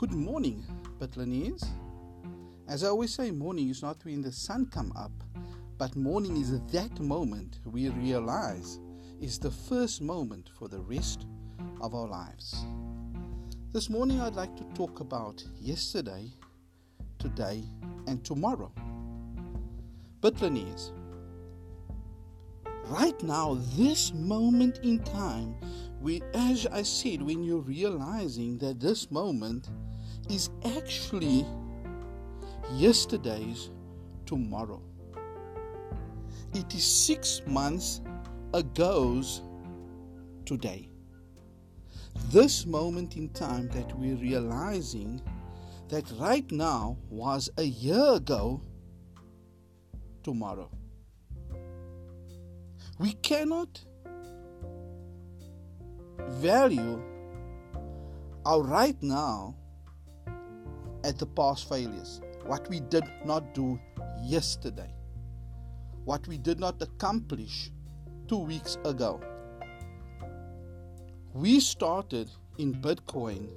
Good morning, Bitlanese. As I always say, morning is not when the sun come up, but morning is that moment we realize is the first moment for the rest of our lives. This morning I'd like to talk about yesterday, today, and tomorrow. Bitlanese. Right now, this moment in time, we, as I said, when you're realizing that this moment is actually yesterday's tomorrow. It is six months ago's today. This moment in time that we're realizing that right now was a year ago tomorrow. We cannot value our right now at the past failures, what we did not do yesterday, what we did not accomplish two weeks ago. We started in Bitcoin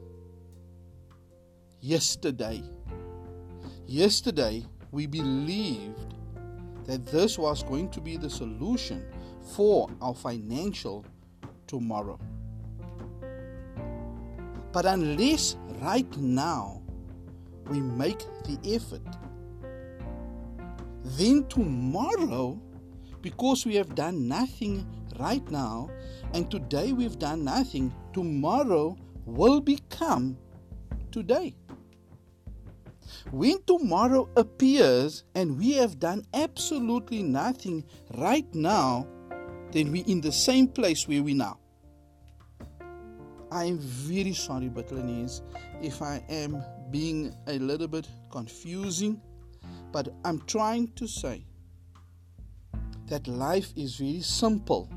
yesterday. Yesterday, we believed that this was going to be the solution for our financial tomorrow. But unless right now we make the effort. Then tomorrow, because we have done nothing right now, and today we've done nothing, tomorrow will become today. When tomorrow appears and we have done absolutely nothing right now, then we're in the same place where we now. I am very sorry, Bitlanese, if I am being a little bit confusing, but I'm trying to say that life is very simple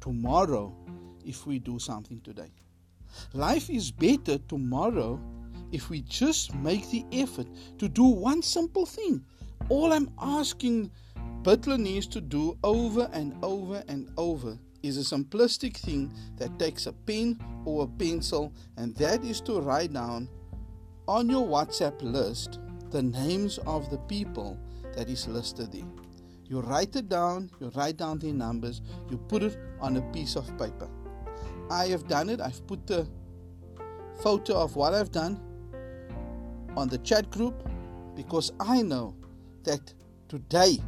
tomorrow if we do something today. Life is better tomorrow if we just make the effort to do one simple thing. All I'm asking Bitlanese to do over and over and over is a simplistic thing that takes a pen or a pencil, and that is to write down on your WhatsApp list the names of the people that is listed there. You write it down, you write down their numbers, you put it on a piece of paper. I have done it, I've put the photo of what I've done on the chat group because I know that today,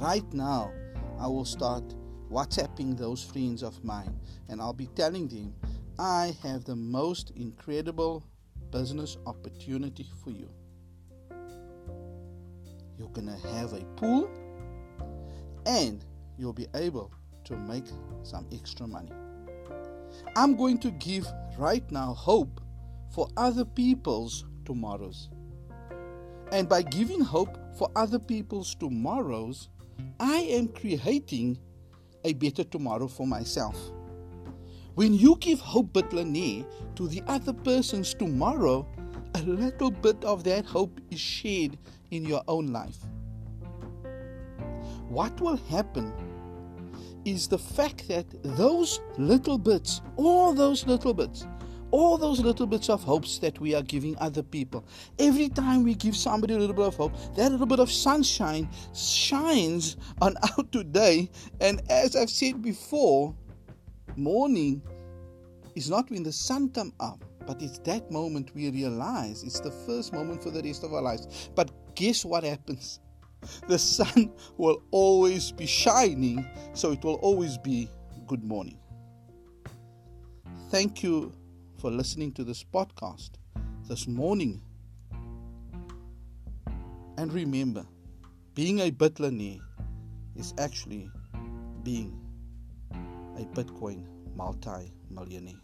right now, I will start WhatsApping those friends of mine and I'll be telling them I have the most incredible business opportunity for you. You're going to have a pool and you'll be able to make some extra money. I'm going to give right now hope for other people's tomorrows. And by giving hope for other people's tomorrows, I am creating a better tomorrow for myself. When you give hope Bitlane to the other person's tomorrow, a little bit of that hope is shared in your own life. What will happen is the fact that those little bits, all those little bits, all those little bits of hopes that we are giving other people. Every time we give somebody a little bit of hope, that little bit of sunshine shines on our today. And as I've said before, morning is not when the sun come up, but it's that moment we realize it's the first moment for the rest of our lives. But guess what happens? The sun will always be shining, so it will always be good morning. Thank you for listening to this podcast this morning. And remember, being a Bitlaner is actually being a Bitcoin multi millionaire.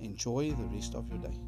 Enjoy the rest of your day.